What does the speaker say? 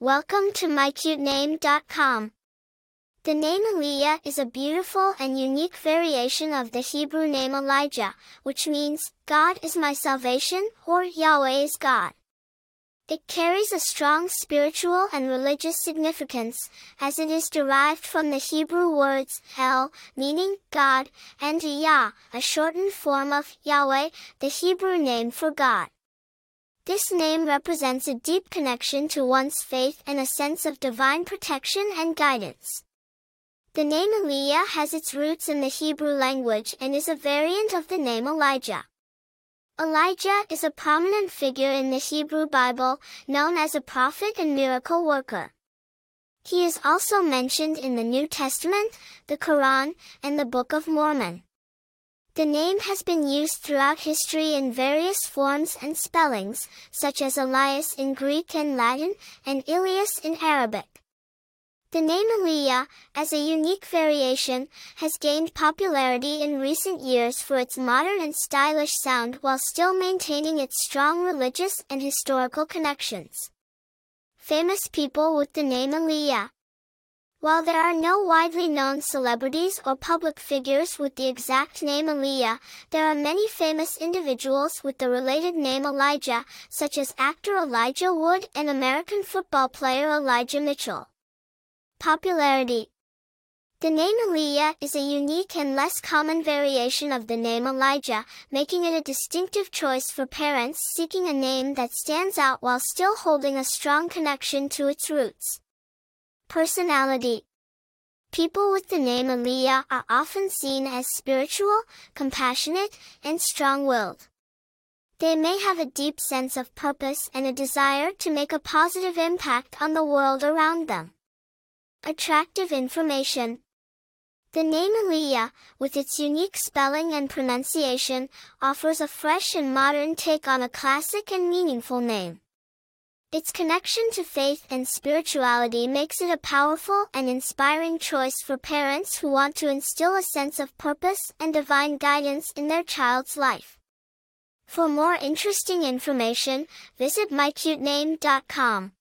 Welcome to mycutename.com. The name Elliyah is a beautiful and unique variation of the Hebrew name Elijah, which means, God is my salvation, or Yahweh is God. It carries a strong spiritual and religious significance, as it is derived from the Hebrew words El, meaning God, and Yah, a shortened form of Yahweh, the Hebrew name for God. This name represents a deep connection to one's faith and a sense of divine protection and guidance. The name Elliyah has its roots in the Hebrew language and is a variant of the name Elijah. Elijah is a prominent figure in the Hebrew Bible, known as a prophet and miracle worker. He is also mentioned in the New Testament, the Quran, and the Book of Mormon. The name has been used throughout history in various forms and spellings, such as Elias in Greek and Latin, and Ilias in Arabic. The name Elliyah, as a unique variation, has gained popularity in recent years for its modern and stylish sound while still maintaining its strong religious and historical connections. Famous people with the name Elliyah while there are no widely known celebrities or public figures with the exact name Elliyah, there are many famous individuals with the related name Elijah, such as actor Elijah Wood and American football player Elijah Mitchell. Popularity The name Elliyah is a unique and less common variation of the name Elijah, making it a distinctive choice for parents seeking a name that stands out while still holding a strong connection to its roots. Personality People with the name Elliyah are often seen as spiritual, compassionate, and strong-willed. They may have a deep sense of purpose and a desire to make a positive impact on the world around them. Attractive information. The name Elliyah, with its unique spelling and pronunciation, offers a fresh and modern take on a classic and meaningful name. Its connection to faith and spirituality makes it a powerful and inspiring choice for parents who want to instill a sense of purpose and divine guidance in their child's life. For more interesting information, visit mycutename.com.